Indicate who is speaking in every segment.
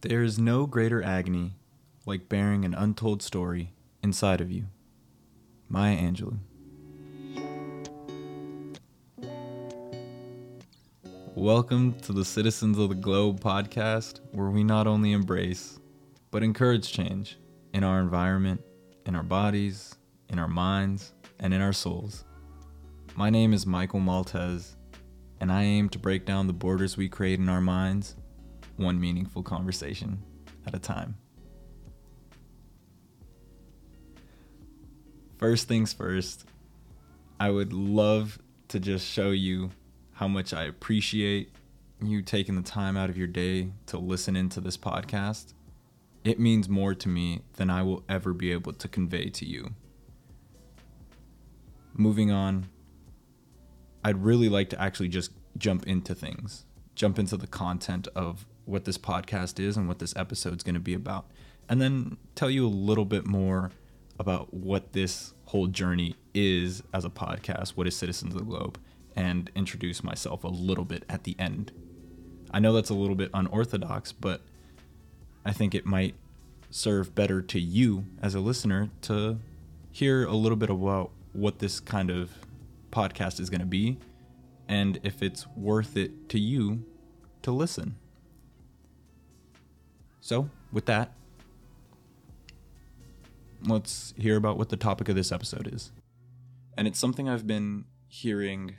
Speaker 1: There is no greater agony like bearing an untold story inside of you. Maya Angelou. Welcome to the Citizens of the Globe podcast, where we not only embrace, but encourage change in our environment, in our bodies, in our minds, and in our souls. My name is Michael Maltese, and I aim to break down the borders we create in our minds, one meaningful conversation at a time. First things first, I would love to just show you how much I appreciate you taking the time out of your day to listen into this podcast. It means more to me than I will ever be able to convey to you. Moving on, I'd really like to actually just jump into things, jump into the content of what this podcast is and what this episode's going to be about, and then tell you a little bit more about what this whole journey is as a podcast, what is Citizens of the Globe, and introduce myself a little bit at the end. I know that's a little bit unorthodox, but I think it might serve better to you as a listener to hear a little bit about what this kind of podcast is going to be and if it's worth it to you to listen. So, with that, let's hear about what the topic of this episode is. And it's something I've been hearing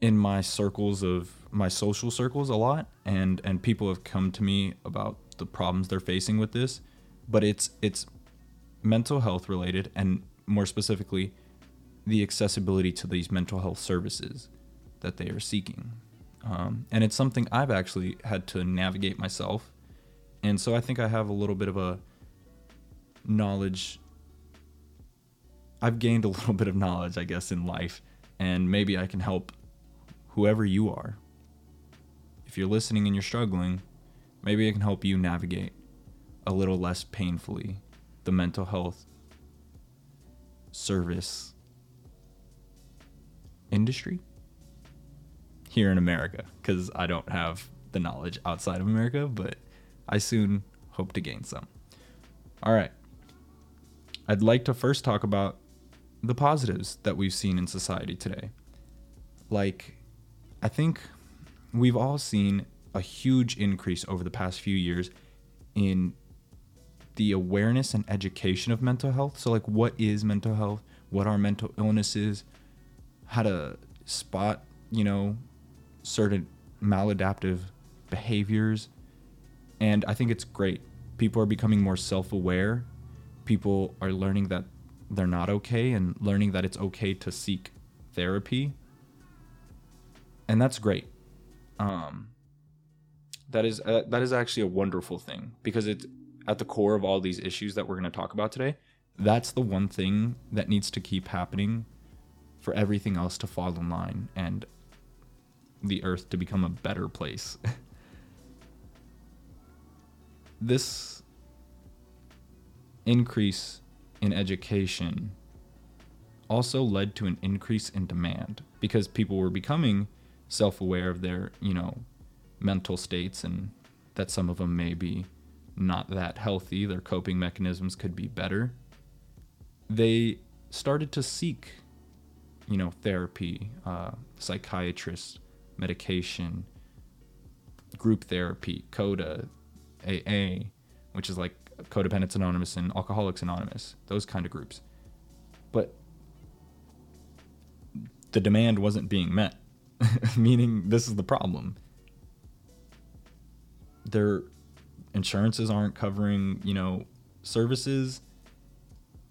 Speaker 1: in my circles of my social circles a lot and and people have come to me about the problems they're facing with this, but it's it's mental health related and more specifically the accessibility to these mental health services that they are seeking. Um, and it's something I've actually had to navigate myself. And so I think I have a little bit of a knowledge I've gained a little bit of knowledge, I guess, in life, and maybe I can help whoever you are. If you're listening and you're struggling, maybe I can help you navigate a little less painfully the mental health service industry here in America because I don't have the knowledge outside of America, but I soon hope to gain some. All right. I'd like to first talk about the positives that we've seen in society today. Like, I think we've all seen a huge increase over the past few years in the awareness and education of mental health. So, like, what is mental health? What are mental illnesses? How to spot, you know, certain maladaptive behaviors. And I think it's great. People are becoming more self aware. People are learning that they're not okay and learning that it's okay to seek therapy. And that's great. Um, that is uh, that is actually a wonderful thing because it's at the core of all these issues that we're going to talk about today. That's the one thing that needs to keep happening for everything else to fall in line and the earth to become a better place. this increase in education also led to an increase in demand because people were becoming self-aware of their, you know, mental states and that some of them may be not that healthy, their coping mechanisms could be better. They started to seek, you know, therapy, uh, psychiatrists, medication, group therapy, CODA, AA, which is like Codependents Anonymous and Alcoholics Anonymous, those kind of groups. But the demand wasn't being met, meaning this is the problem. Their insurances aren't covering, you know, services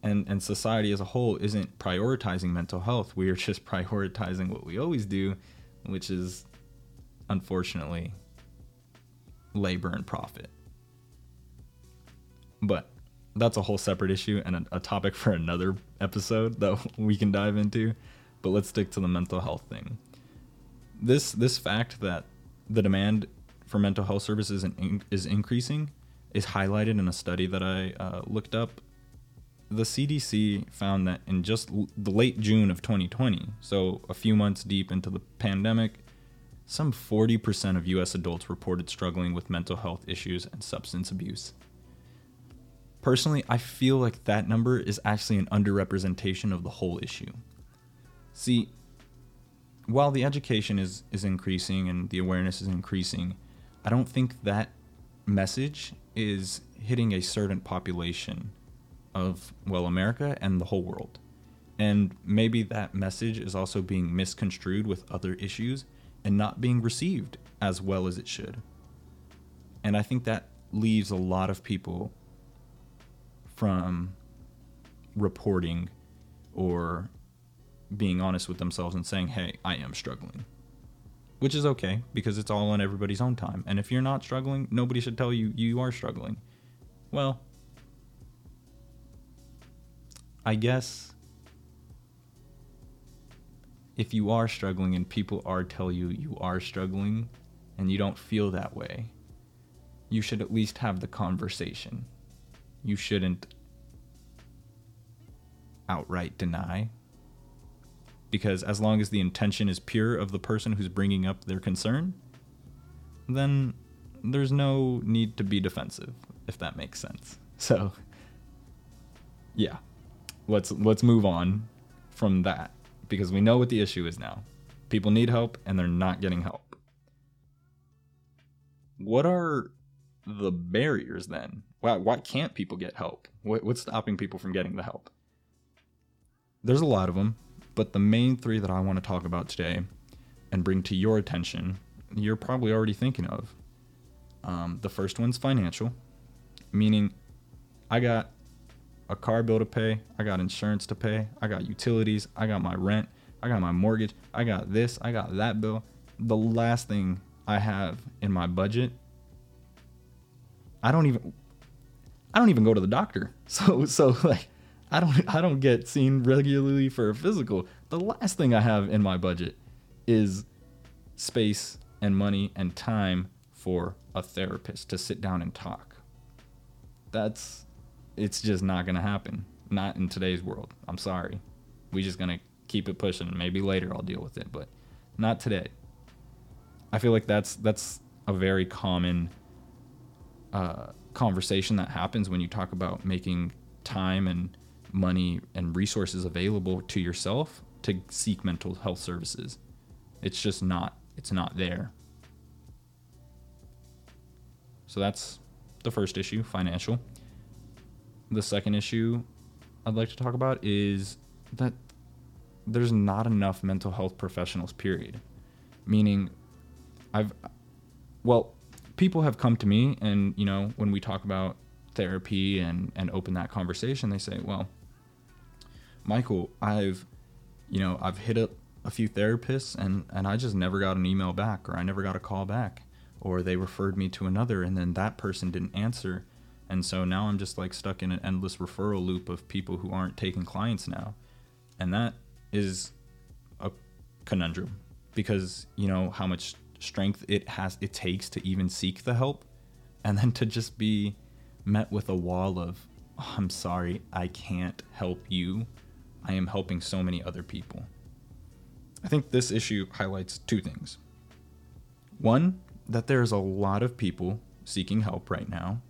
Speaker 1: and and society as a whole isn't prioritizing mental health. We are just prioritizing what we always do, which is unfortunately labor and profit. But that's a whole separate issue and a, a, topic for another episode that we can dive into. But let's stick to the mental health thing. This this fact that the demand for mental health services in, is increasing is highlighted in a study that I uh, looked up. The CDC found that in just l- the late June of 2020, so a few months deep into the pandemic, some 40% of US adults reported struggling with mental health issues and substance abuse. Personally, I feel like that number is actually an underrepresentation of the whole issue. See, while the education is, is increasing and the awareness is increasing, I don't think that message is hitting a certain population of, well, America and the whole world. And maybe that message is also being misconstrued with other issues and not being received as well as it should. And I think that leaves a lot of people from reporting or being honest with themselves and saying, hey, I am struggling. Which is okay because it's all on everybody's own time. And if you're not struggling, nobody should tell you you are struggling. Well, I guess if you are struggling and people are tell you you are struggling and you don't feel that way, you should at least have the conversation. You shouldn't outright deny. Because as long as the intention is pure of the person who's bringing up their concern, then there's no need to be defensive, if that makes sense. So, yeah. Let's let's move on from that because we know what the issue is now. People need help and they're not getting help. What are the barriers then? Why, why can't people get help? What, what's stopping people from getting the help? There's a lot of them, but the main three that I want to talk about today and bring to your attention, you're probably already thinking of. Um, the first one's financial, meaning I got a car bill to pay, I got insurance to pay, I got utilities, I got my rent, I got my mortgage, I got this, I got that bill. The last thing I have in my budget, I don't even I don't even go to the doctor. So so like I don't I don't get seen regularly for a physical. The last thing I have in my budget is space and money and time for a therapist to sit down and talk. That's it's just not going to happen. Not in today's world. I'm sorry. We just going to keep it pushing. Maybe later I'll deal with it, but not today. I feel like that's that's a very common uh, conversation that happens when you talk about making time and money and resources available to yourself to seek mental health services. It's just not it's not there. So that's the first issue, financial the second issue I'd like to talk about is that there's not enough mental health professionals, period. Meaning, I've, well, people have come to me, and, you know, when we talk about therapy and, and open that conversation, they say, well, Michael, I've, you know, I've hit up a few therapists and, and I just never got an email back, or I never got a call back, or they referred me to another, and then that person didn't answer and so now I'm just like stuck in an endless referral loop of people who aren't taking clients now. And that is a conundrum because you know how much strength it has it takes to even seek the help and then to just be met with a wall of oh, I'm sorry, I can't help you. I am helping so many other people. I think this issue highlights two things. One, that there's a lot of people seeking help right now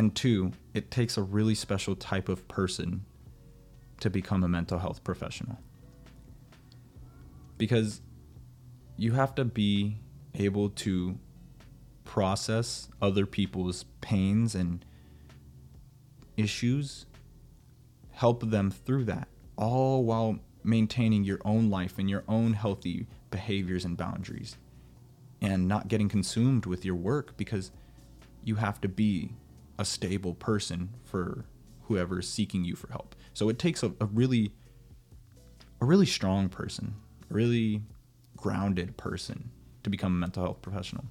Speaker 1: and two, it takes a really special type of person to become a mental health professional. Because you have to be able to process other people's pains and issues, help them through that, all while maintaining your own life and your own healthy behaviors and boundaries, and not getting consumed with your work because you have to be a stable person for whoever is seeking you for help. So it takes a, a really a really strong person, really grounded person to become a mental health professional.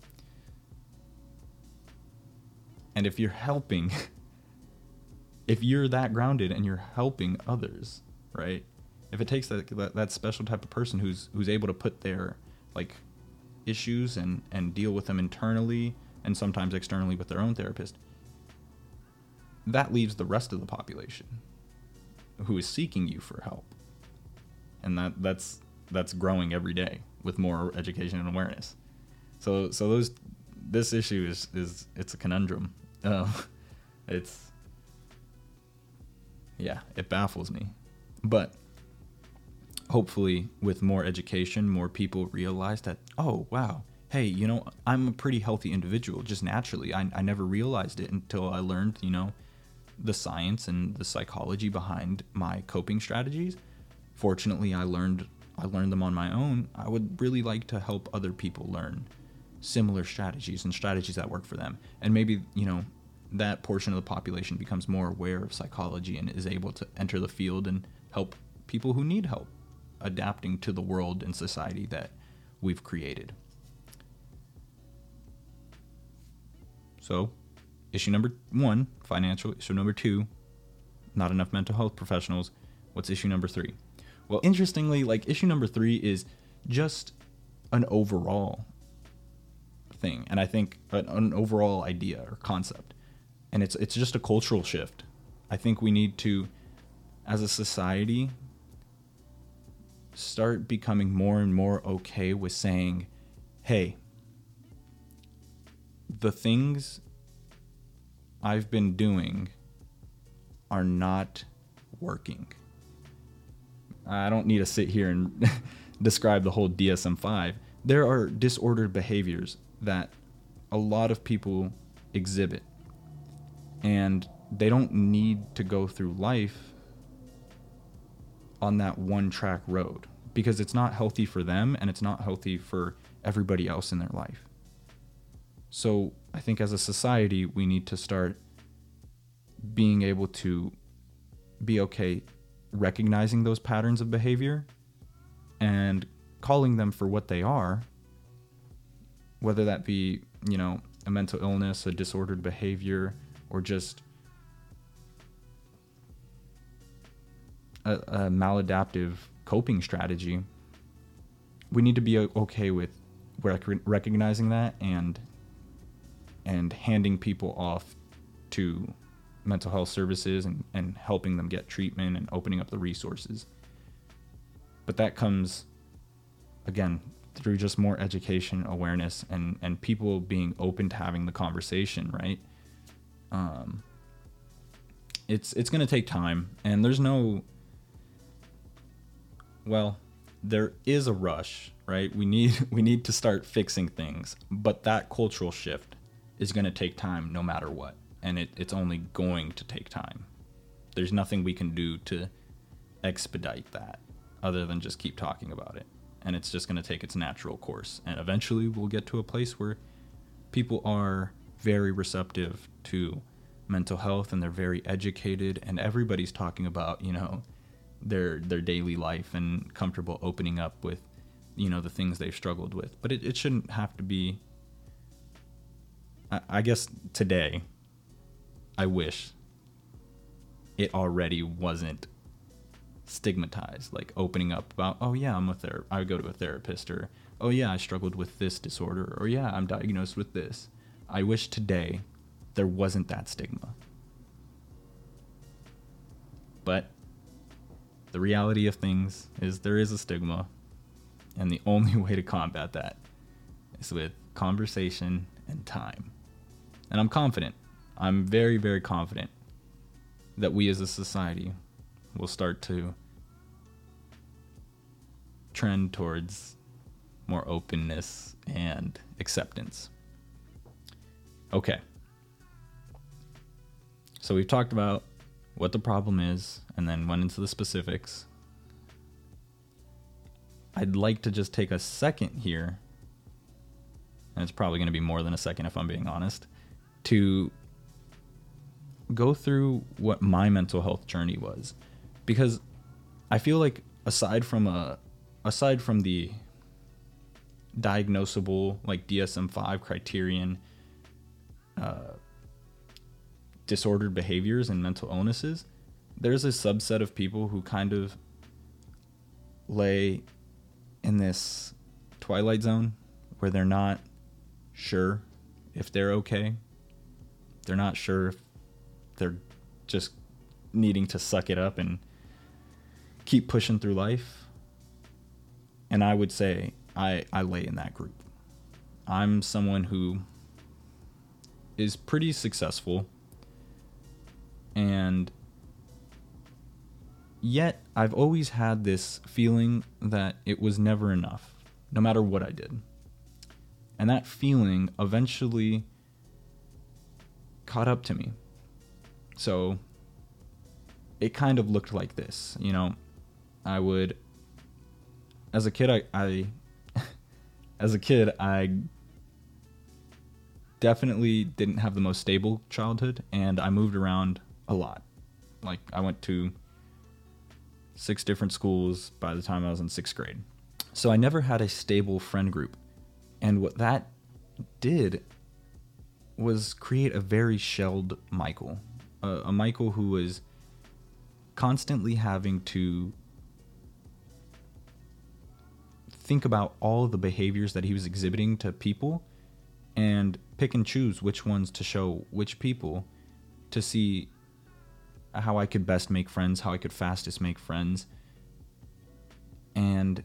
Speaker 1: And if you're helping if you're that grounded and you're helping others, right? If it takes that, that, that special type of person who's who's able to put their like issues and and deal with them internally and sometimes externally with their own therapist, that leaves the rest of the population who is seeking you for help and that that's that's growing every day with more education and awareness. So so those this issue is is it's a conundrum. Uh, it's yeah, it baffles me. But hopefully with more education, more people realize that oh wow, hey, you know, I'm a pretty healthy individual just naturally. I I never realized it until I learned, you know, the science and the psychology behind my coping strategies. Fortunately, I learned I learned them on my own. I would really like to help other people learn similar strategies and strategies that work for them. And maybe, you know, that portion of the population becomes more aware of psychology and is able to enter the field and help people who need help adapting to the world and society that we've created. So, issue number one, financial. Issue number two, not enough mental health professionals. What's issue number three? Well, interestingly, like issue number three is just an overall thing, and I think an, an overall idea or concept, and it's it's just a cultural shift. I think we need to, as a society, start becoming more and more okay with saying, "Hey, the things I've been doing are not working." I don't need to sit here and describe the whole DSM 5. There are disordered behaviors that a lot of people exhibit. And they don't need to go through life on that one track road because it's not healthy for them and it's not healthy for everybody else in their life. So I think as a society, we need to start being able to be okay recognizing those patterns of behavior and calling them for what they are whether that be, you know, a mental illness, a disordered behavior, or just a, a maladaptive coping strategy, we need to be okay with rec- recognizing that and and handing people off to mental health services and, and helping them get treatment and opening up the resources. But that comes again through just more education, awareness, and and people being open to having the conversation, right? Um, it's it's gonna take time, and there's no. Well, there is a rush, right? We need we need to start fixing things, but that cultural shift is gonna take time, no matter what, and it, it's only going to take time. There's nothing we can do to expedite that, other than just keep talking about it and it's just going to take its natural course. And eventually we'll get to a place where people are very receptive to mental health and they're very educated and everybody's talking about, you know, their their daily life and comfortable opening up with, you know, the things they've struggled with. But it, it shouldn't have to be I, I guess today I wish it already wasn't stigmatized, like opening up about, oh yeah, I'm a ther- I go to a therapist, or oh yeah, I struggled with this disorder, or yeah, I'm diagnosed with this. I wish today there wasn't that stigma. But the reality of things is there is a stigma, and the only way to combat that is with conversation and time. And I'm confident, I'm very, very confident that we as a society will start to trend towards more openness and acceptance. Okay. So we've talked about what the problem is and then went into the specifics. I'd like to just take a second here, and it's probably going to be more than a second if I'm being honest, to go through what my mental health journey was because I feel like aside from a aside from the diagnosable like DSM-5 criterion uh, disordered behaviors and mental illnesses, there's a subset of people who kind of lay in this twilight zone where they're not sure if they're okay. They're not sure if they're just needing to suck it up and keep pushing through life. And I would say I I lay in that group. I'm someone who is pretty successful and yet I've always had this feeling that it was never enough no matter what I did. And that feeling eventually caught up to me. So it kind of looked like this, you know. I would as a kid I, I as a kid I definitely didn't have the most stable childhood and I moved around a lot. Like I went to six different schools by the time I was in 6th grade. So I never had a stable friend group. And what that did was create a very shelled Michael. Uh, a Michael who was constantly having to think about all the behaviors that he was exhibiting to people and pick and choose which ones to show which people to see how I could best make friends, how I could fastest make friends. And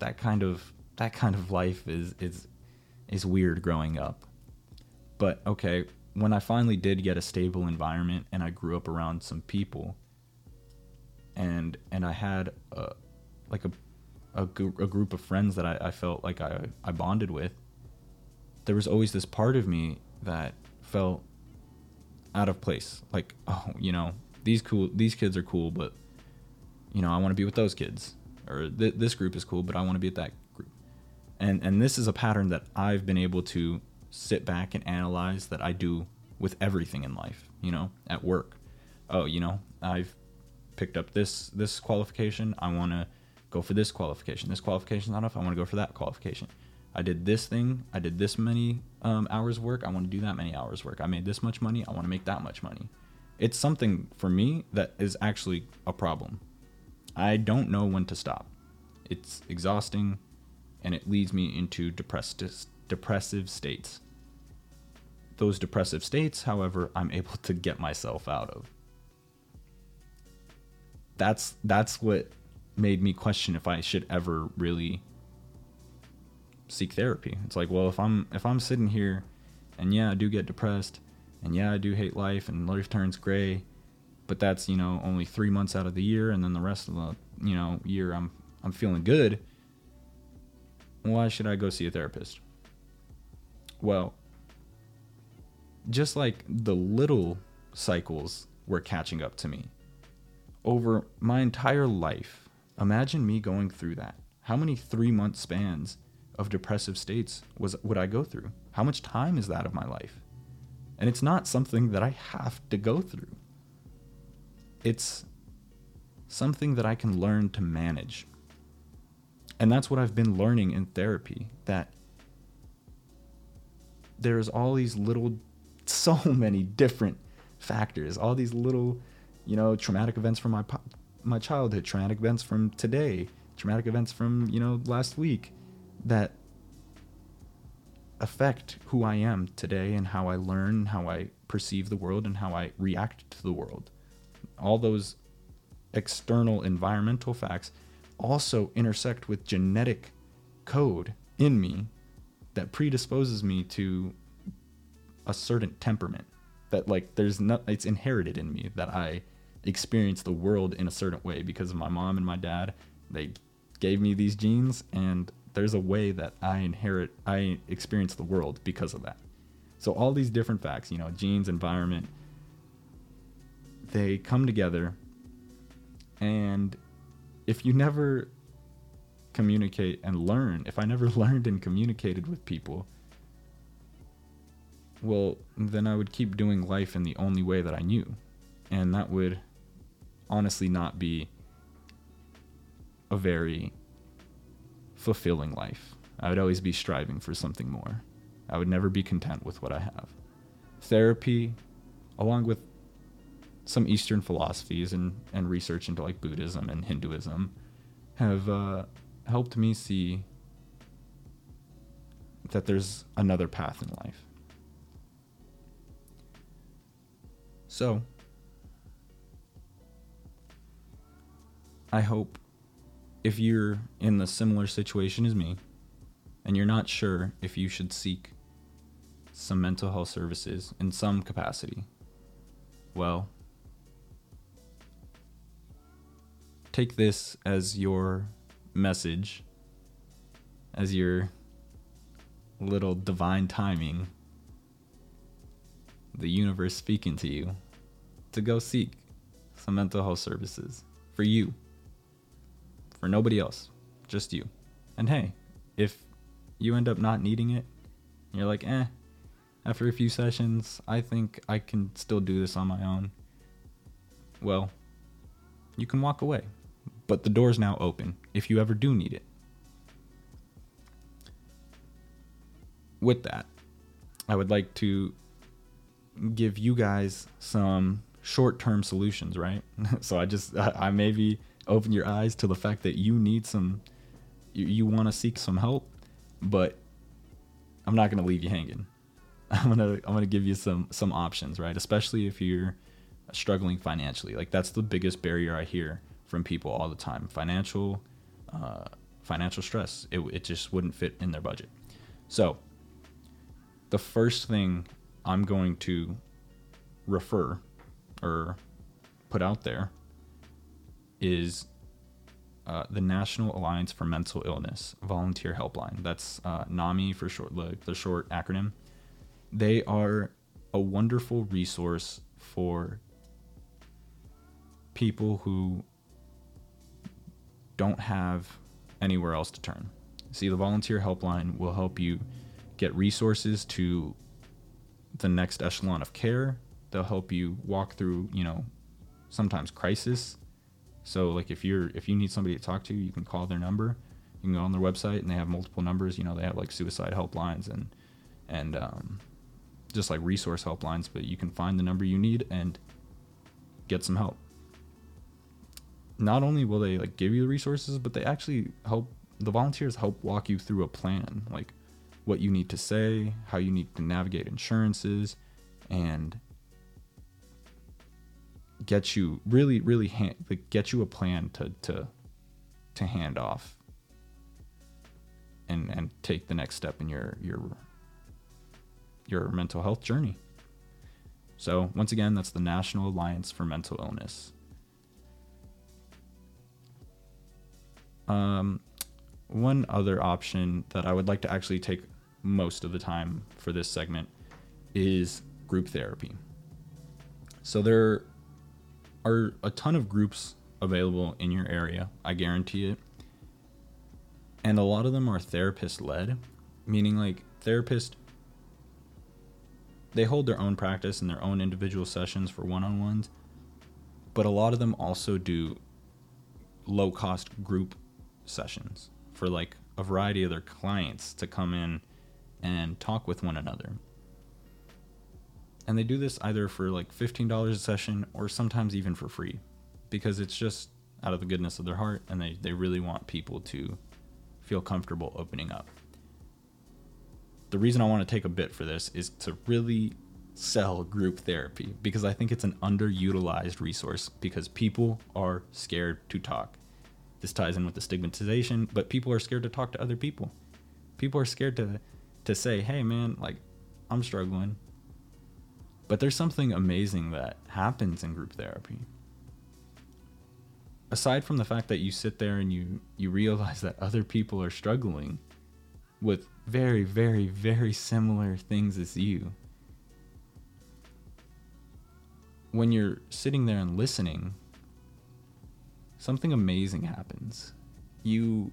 Speaker 1: that kind of that kind of life is is is weird growing up. But okay, when I finally did get a stable environment and I grew up around some people and and I had a, like a a, a group of friends that I, I felt like I, I bonded with, there was always this part of me that felt out of place. Like, oh, you know, these cool these kids are cool, but you know, I want to be with those kids. Or th- this group is cool, but I want to be at that group. And and this is a pattern that I've been able to sit back and analyze that I do with everything in life, you know, at work. Oh, you know, I've picked up this this qualification. I want to go for this qualification. This qualification's not enough. I want to go for that qualification. I did this thing. I did this many um, hours work. I want to do that many hours work. I made this much money. I want to make that much money it's something for me that is actually a problem. I don't know when to stop. It's exhausting and it leads me into depressed, depressive states. Those depressive states, however, I'm able to get myself out of. That's that's what made me question if I should ever really seek therapy. It's like, well, if I'm if I'm sitting here and yeah, I do get depressed, and yeah, I do hate life, and life turns gray, but that's you know only three months out of the year, and then the rest of the you know year I'm I'm feeling good. Why should I go see a therapist? Well, just like the little cycles were catching up to me over my entire life. Imagine me going through that. How many three month spans of depressive states was would I go through? How much time is that of my life? And it's not something that I have to go through. It's something that I can learn to manage. And that's what I've been learning in therapy that there's all these little, so many different factors, all these little, you know, traumatic events from my my childhood, traumatic events from today, traumatic events from you know last week, that affect who I am today and how I learn, how I perceive the world, and how I react to the world. All those external environmental facts also intersect with genetic code in me that predisposes me to a certain temperament that like there's no it's inherited in me that I experience the world in a certain way because of my mom and my dad they gave me these genes and there's a way that I inherit, I experience the world because of that. So all these different facts, you know, genes, environment, they come together. And if you never communicate and learn, if I never learned and communicated with people, well, then I would keep doing life in the only way that I knew. And that would honestly not be a very fulfilling life. I would always be striving for something more. I would never be content with what I have. Therapy, along with some Eastern philosophies and, and research into like Buddhism and Hinduism, have uh, helped me see that there's another path in life. So, I hope if you're in the similar situation as me, and you're not sure if you should seek some mental health services in some capacity, well, take this as your message, as your little divine timing, the universe speaking to you to go seek some mental health services for you, for nobody else, just you. And hey, if you end up not needing it, you're like, eh, after a few sessions, I think I can still do this on my own. Well, you can walk away, but the door's now open if you ever do need it. With that, I would like to give you guys some short-term solutions, right? so I just I maybe open your eyes to the fact that you need some you, you want to seek some help, but I'm not going to leave you hanging. I'm to I'm to give you some some options, right? Especially if you're struggling financially. Like that's the biggest barrier I hear from people all the time. Financial uh, financial stress. It, it just wouldn't fit in their budget. So, the first thing I'm going to refer or put out there is uh, the National Alliance for Mental Illness Volunteer Helpline. That's uh, NAMI for short, the short acronym. They are a wonderful resource for people who don't have anywhere else to turn. See, the volunteer helpline will help you get resources to the next echelon of care. They'll help you walk through, you know, sometimes crisis so like if you're if you need somebody to talk to, you can call their number. You can go on their website and they have multiple numbers. You know they have like suicide helplines and and um, just like resource helplines. But you can find the number you need and get some help. Not only will they like give you the resources, but they actually help the volunteers help walk you through a plan, like what you need to say, how you need to navigate insurances, and get you really really hand, like, get you a plan to to to hand off and and take the next step in your your your mental health journey. So, once again, that's the National Alliance for Mental Illness. Um, one other option that I would like to actually take most of the time for this segment is group therapy. So, there are a ton of groups available in your area. I guarantee it. And a lot of them are therapist led, meaning like therapist they hold their own practice and their own individual sessions for one-on-ones, but a lot of them also do low cost group sessions for like a variety of their clients to come in and talk with one another and they do this either for like $15 a session or sometimes even for free because it's just out of the goodness of their heart and they, they really want people to feel comfortable opening up. The reason I want to take a bit for this is to really sell group therapy because I think it's an underutilized resource because people are scared to talk. This ties in with the stigmatization, but people are scared to talk to other people. People are scared to to say, "Hey man, like I'm struggling. But there's something amazing that happens in group therapy. Aside from the fact that you sit there and you, you realize that other people are struggling with very, very, very similar things as you, when you're sitting there and listening, something amazing happens. You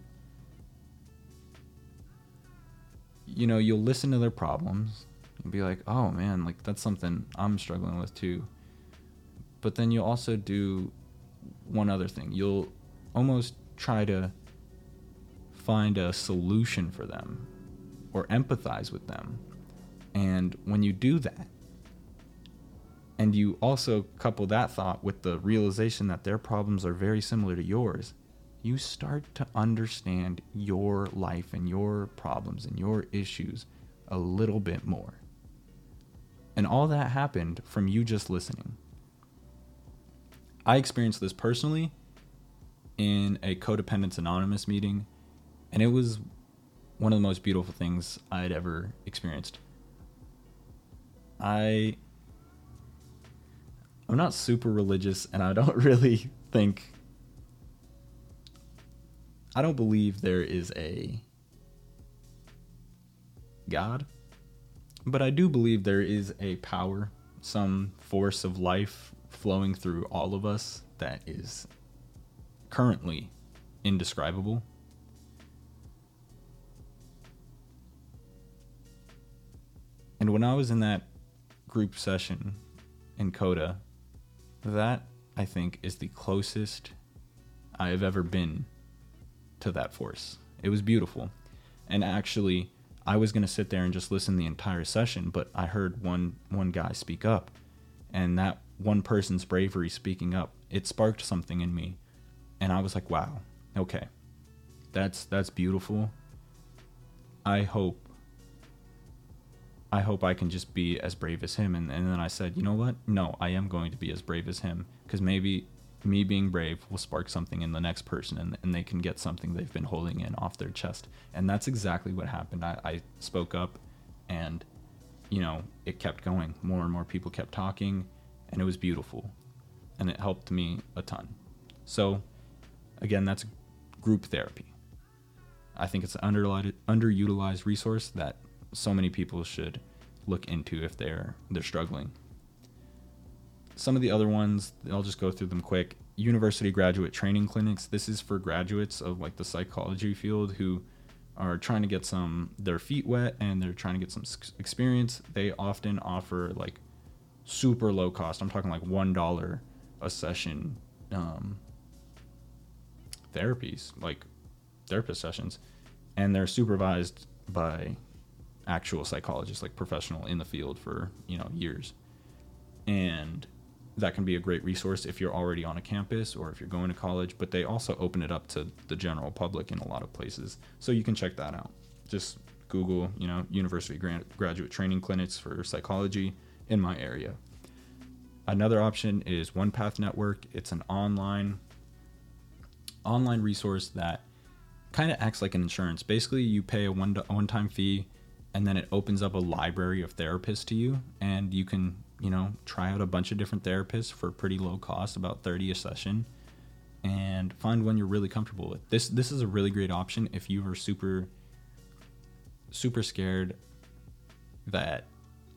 Speaker 1: you know, you'll listen to their problems and be like, oh man, like that's something I'm struggling with too. But then you'll also do one other thing. You'll almost try to find a solution for them or empathize with them. And when you do that, and you also couple that thought with the realization that their problems are very similar to yours, you start to understand your life and your problems and your issues a little bit more. And all that happened from you just listening. I experienced this personally in a Codependents Anonymous meeting, and it was one of the most beautiful things I'd ever experienced. I I'm not super religious and I don't really think I don't believe there is a God, but I do believe there is a power, some force of life flowing through all of us that is currently indescribable. And when I was in that group session in Coda, that I think is the closest I have ever been to that force. It was beautiful. And actually, I was going to sit there and just listen the entire session, but I heard one one guy speak up. And that one person's bravery speaking up, it sparked something in me. And I was like, "Wow. Okay. That's that's beautiful. I hope I hope I can just be as brave as him. And, and then I said, you know what? No, I am going to be as brave as him because maybe me being brave will spark something in the next person and, and they can get something they've been holding in off their chest. And that's exactly what happened. I, I spoke up and, you know, it kept going. More and more people kept talking and it was beautiful. And it helped me a ton. So, again, that's group therapy. I think it's an underutilized resource that so many people should look into if they're they're struggling some of the other ones, I'll just go through them quick. University graduate training clinics. This is for graduates of like the psychology field who are trying to get some their feet wet and they're trying to get some experience. They often offer like super low cost. I'm talking like one dollar a session um, therapies, like therapist sessions, and they're supervised by actual psychologists, like professional in the field for you know years, and that can be a great resource if you're already on a campus or if you're going to college, but they also open it up to the general public in a lot of places. So you can check that out. Just Google, you know, university grad- graduate training clinics for psychology in my area. Another option is One Path Network. It's an online online resource that kind of acts like an insurance. Basically, you pay a one one-time fee and then it opens up a library of therapists to you and you can you know, try out a bunch of different therapists for pretty low cost, about 30 a session, and find one you're really comfortable with. This this is a really great option if you are super super scared that,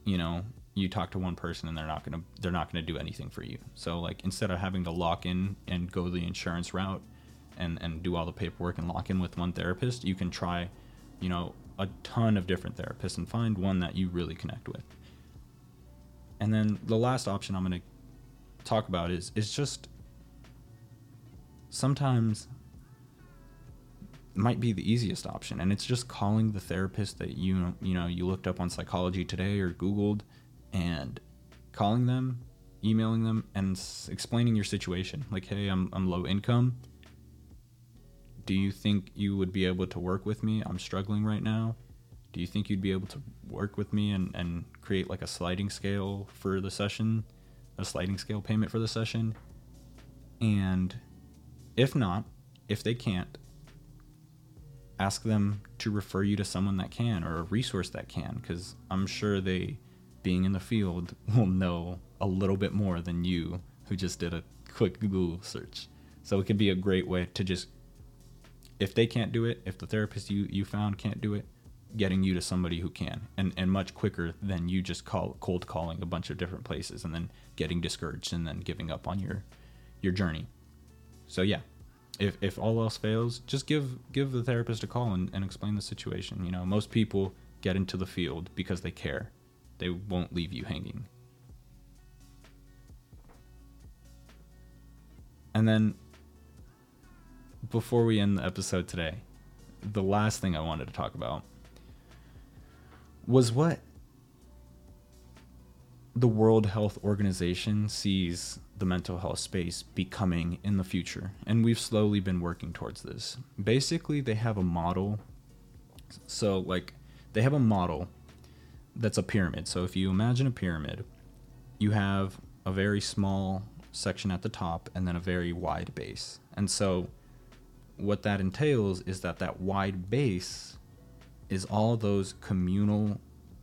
Speaker 1: you know, you talk to one person and they're not going to they're not going to do anything for you. So like instead of having to lock in and go the insurance route and and do all the paperwork and lock in with one therapist, you can try, you know, a ton of different therapists and find one that you really connect with. And then the last option I'm going to talk about is is just sometimes might be the easiest option and it's just calling the therapist that you you know you looked up on psychology today or googled and calling them emailing them and explaining your situation like hey I'm I'm low income do you think you would be able to work with me I'm struggling right now do you think you'd be able to work with me and, and create like a sliding scale for the session, a sliding scale payment for the session? And if not, if they can't, ask them to refer you to someone that can or a resource that can, because I'm sure they, being in the field, will know a little bit more than you who just did a quick Google search. So it could be a great way to just, if they can't do it, if the therapist you, you found can't do it, getting you to somebody who can and, and much quicker than you just call cold calling a bunch of different places and then getting discouraged and then giving up on your your journey. So yeah if, if all else fails just give give the therapist a call and, and explain the situation. You know most people get into the field because they care. They won't leave you hanging. And then before we end the episode today the last thing i wanted to talk about was what the World Health Organization sees the mental health space becoming in the future. And we've slowly been working towards this. Basically, they have a model. So, like, they have a model that's a pyramid. So, if you imagine a pyramid, you have a very small section at the top and then a very wide base. And so, what that entails is that that wide base is all those communal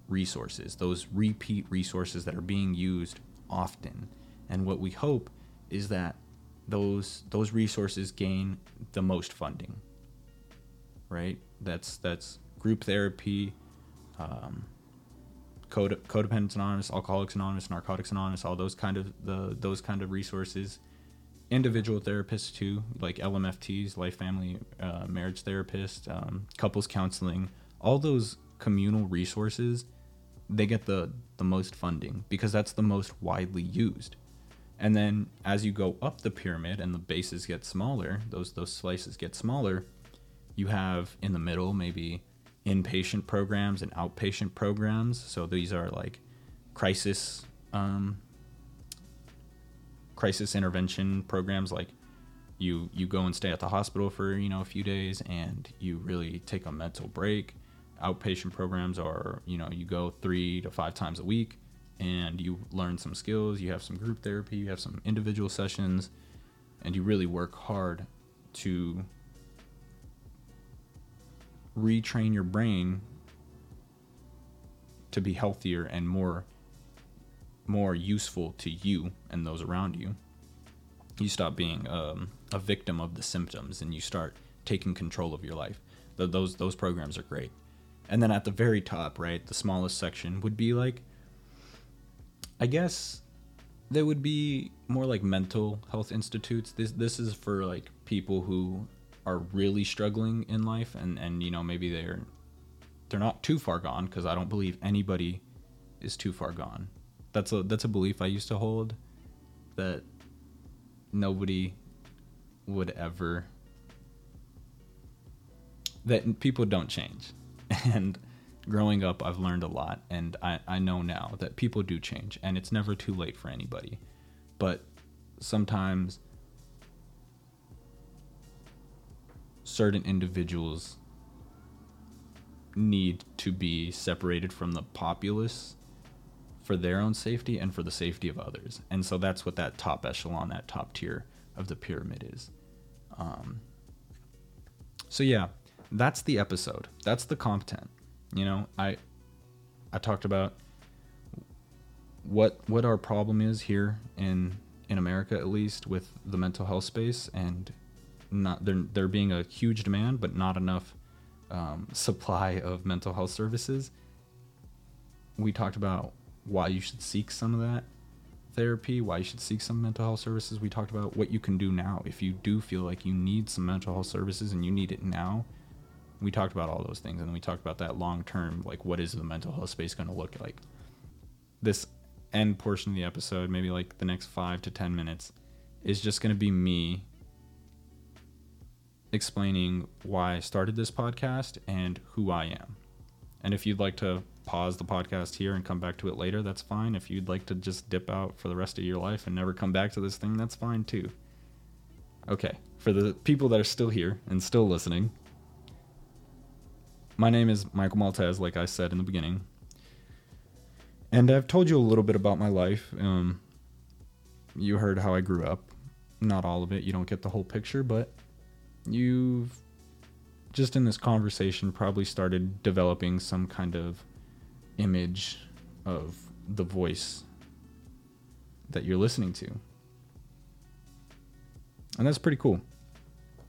Speaker 1: resources, those repeat resources that are being used often. And what we hope is that those those resources gain the most funding. Right? That's that's group therapy, um, Code, Codependents Anonymous, Alcoholics Anonymous, Narcotics Anonymous, all those kind of the those kind of resources. Individual therapists too, like LMFTs, life, family, uh, marriage therapist, um, couples counseling, all those communal resources, they get the the most funding because that's the most widely used. And then as you go up the pyramid and the bases get smaller, those those slices get smaller, you have in the middle maybe inpatient programs and outpatient programs. So these are like crisis um, crisis intervention programs like you you go and stay at the hospital for you know a few days and you really take a mental break. Outpatient programs are you know you go three to five times a week and you learn some skills you have some group therapy you have some individual sessions and you really work hard to retrain your brain to be healthier and more more useful to you and those around you. You stop being um, a victim of the symptoms and you start taking control of your life. Th- those those programs are great. And then at the very top right the smallest section would be like i guess there would be more like mental health institutes. This this is for like people who are really struggling in life and and you know maybe they're they're not too far gone because I don't believe anybody is too far gone. That's a that's a belief I used to hold that nobody would ever that people don't change. And growing up I've learned a lot and I, I know now that people do change and it's never too late for anybody. But sometimes certain individuals need to be separated from the populace for their own safety and for the safety of others. And so that's what that top echelon, that top tier of the pyramid is. Um, so yeah, that's the episode. That's the content. You know, I I talked about what what our problem is here in in America at least with the mental health space and not there there being a huge demand but not enough um, supply of mental health services. We talked about why you should seek some of that therapy, why you should seek some mental health services. We talked about what you can do now if you do feel like you need some mental health services and you need it now. We talked about all those things and we talked about that long term like what is the mental health space going to look like. This end portion of the episode, maybe like the next 5 to 10 minutes is just going to be me explaining why I started this podcast and who I am. And if you'd like to pause the podcast here and come back to it later, that's fine. If you'd like to just dip out for the rest of your life and never come back to this thing, that's fine too. Okay, for the people that are still here and still listening, my name is Michael Maltese, like I said in the beginning. And I've told you a little bit about my life. Um, you heard how I grew up. Not all of it, you don't get the whole picture, but you've just in this conversation probably started developing some kind of image of the voice that you're listening to. And that's pretty cool.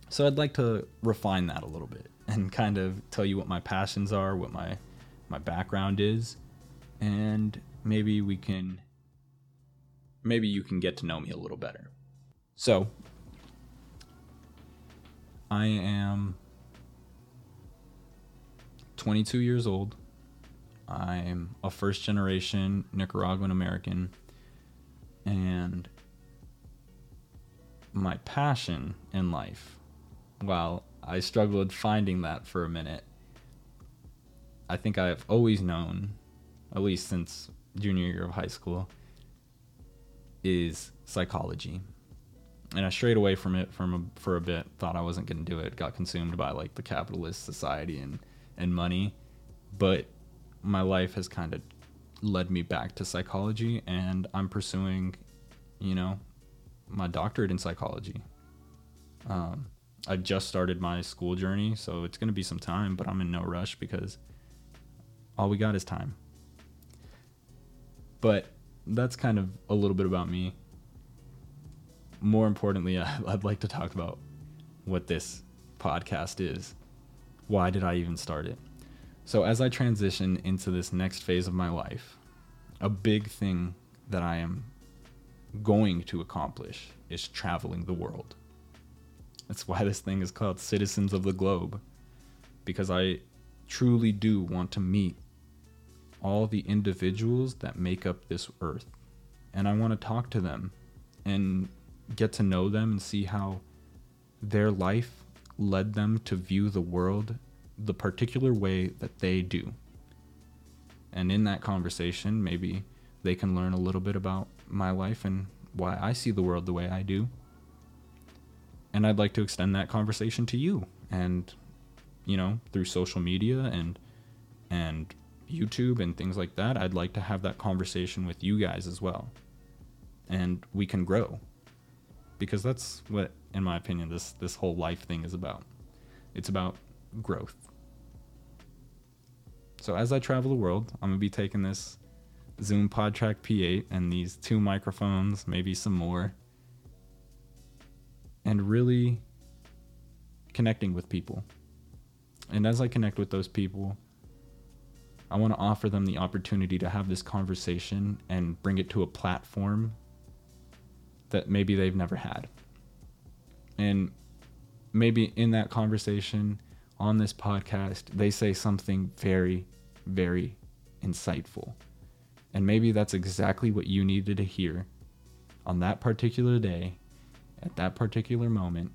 Speaker 1: So I'd like to refine that a little bit and kind of tell you what my passions are, what my my background is, and maybe we can maybe you can get to know me a little better. So, I am 22 years old. I'm a first generation Nicaraguan American. And my passion in life, while I struggled finding that for a minute, I think I've always known, at least since junior year of high school, is psychology and I strayed away from it from a, for a bit. Thought I wasn't going to do it. Got consumed by like the capitalist society and and money, but my life has kind of led me back to psychology, and I'm pursuing, you know, my doctorate in psychology. Um, I just started my school journey, so it's going to be some time, but I'm in no rush because all we got is time. But that's kind of a little bit about me. More importantly, I'd like to talk about what this podcast is. Why did I even start it? So, as I transition into this next phase of my life, a big thing that I am going to accomplish is traveling the world. That's why this thing is called Citizens of the Globe, because I truly do want to meet all the individuals that make up this earth. And I want to talk to them and get to know them and see how their life led them to view the world the particular way that they do. And in that conversation, maybe they can learn a little bit about my life and why I see the world the way I do. And I'd like to extend that conversation to you and you know, through social media and and YouTube and things like that, I'd like to have that conversation with you guys as well. And we can grow. Because that's what in my opinion this this whole life thing is about. It's about growth. So as I travel the world, I'm to be taking this Zoom PodTrack P8 and these two microphones, maybe some more, and really connecting with people. And as I connect with those people, I want to offer them the opportunity to have this conversation and bring it to a platform that maybe they've never had. And maybe in that conversation on this podcast, they say something very, very insightful. And maybe that's exactly what you needed to hear on that particular day, at that particular moment,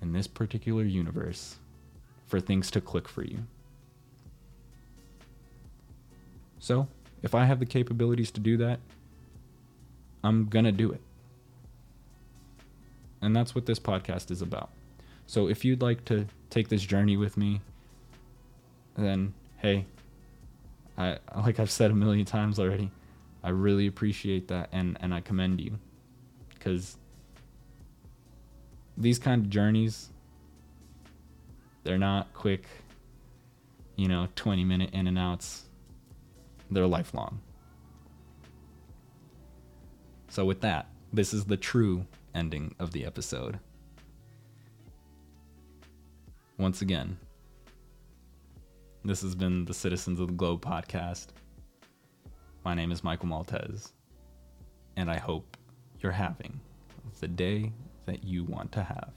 Speaker 1: in this particular universe for things to click for you. So, if I have the capabilities to do that, I'm going to do it. And that's what this podcast is about. So, if you'd like to take this journey with me, then hey, I like I've said a million times already, I really appreciate that and and I commend you cuz these kind of journeys they're not quick, you know, 20 minute in and outs. They're lifelong. So, with that, this is the true ending of the episode. Once again, this has been the Citizens of the Globe podcast. My name is Michael Maltese, and I hope you're having the day that you want to have.